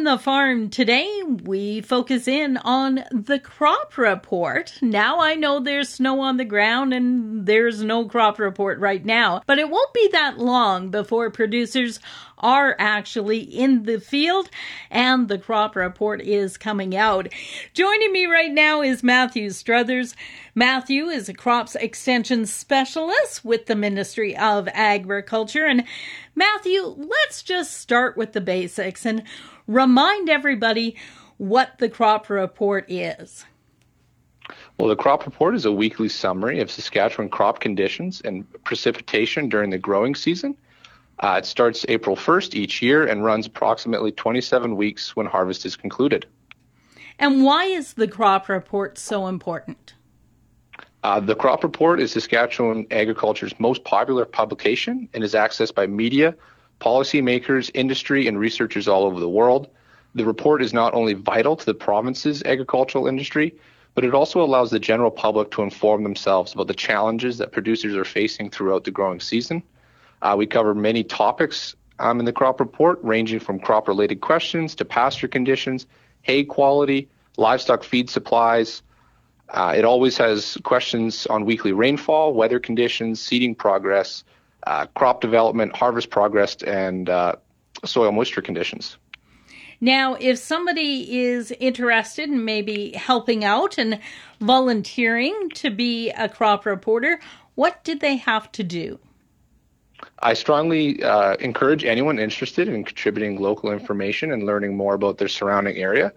On the farm today, we focus in on the crop report. Now I know there's snow on the ground and there's no crop report right now, but it won't be that long before producers are actually in the field and the crop report is coming out. Joining me right now is Matthew Struthers. Matthew is a crops extension specialist with the Ministry of Agriculture. And Matthew, let's just start with the basics and remind everybody what the crop report is. Well, the crop report is a weekly summary of Saskatchewan crop conditions and precipitation during the growing season. Uh, it starts April 1st each year and runs approximately 27 weeks when harvest is concluded. And why is the crop report so important? Uh, the crop report is Saskatchewan agriculture's most popular publication and is accessed by media, policymakers, industry, and researchers all over the world. The report is not only vital to the province's agricultural industry, but it also allows the general public to inform themselves about the challenges that producers are facing throughout the growing season. Uh, we cover many topics um, in the crop report, ranging from crop related questions to pasture conditions, hay quality, livestock feed supplies. Uh, it always has questions on weekly rainfall, weather conditions, seeding progress, uh, crop development, harvest progress, and uh, soil moisture conditions. Now, if somebody is interested in maybe helping out and volunteering to be a crop reporter, what did they have to do? I strongly uh, encourage anyone interested in contributing local information and learning more about their surrounding area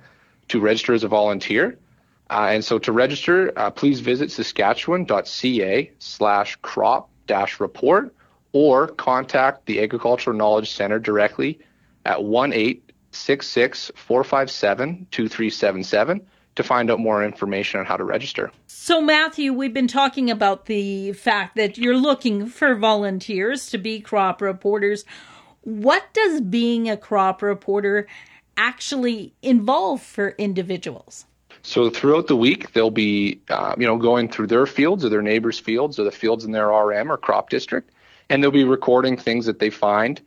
to register as a volunteer. Uh, and so to register, uh, please visit saskatchewan.ca slash crop dash report or contact the Agricultural Knowledge Center directly at 1 866 457 2377 to find out more information on how to register. So, Matthew, we've been talking about the fact that you're looking for volunteers to be crop reporters. What does being a crop reporter actually involve for individuals? So throughout the week, they'll be, uh, you know, going through their fields or their neighbors' fields or the fields in their RM or crop district, and they'll be recording things that they find.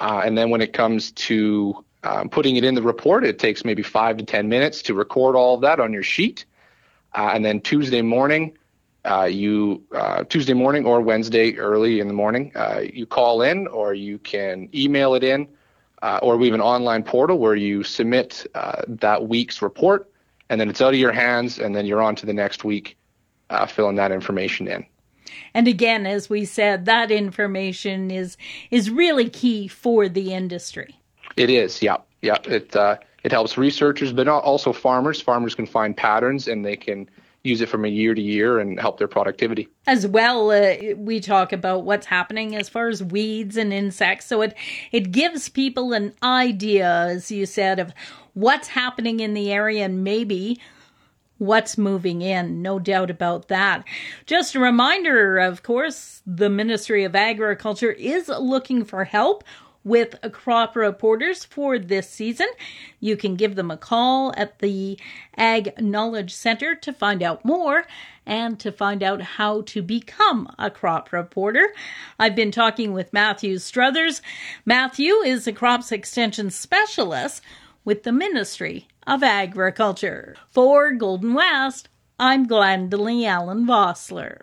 Uh, and then when it comes to um, putting it in the report, it takes maybe five to 10 minutes to record all of that on your sheet. Uh, and then Tuesday morning, uh, you uh, Tuesday morning or Wednesday early in the morning, uh, you call in or you can email it in, uh, or we have an online portal where you submit that week's report, and then it's out of your hands, and then you're on to the next week, filling that information in. And again, as we said, that information is is really key for the industry. It is, yeah, yeah. It uh, it helps researchers, but also farmers. Farmers can find patterns and they can use it from a year to year and help their productivity. As well, uh, we talk about what's happening as far as weeds and insects. So it it gives people an idea, as you said, of what's happening in the area and maybe what's moving in. No doubt about that. Just a reminder, of course, the Ministry of Agriculture is looking for help with crop reporters for this season. You can give them a call at the Ag Knowledge Center to find out more and to find out how to become a crop reporter. I've been talking with Matthew Struthers. Matthew is a crops extension specialist with the Ministry of Agriculture. For Golden West, I'm Glendalee Allen Vossler.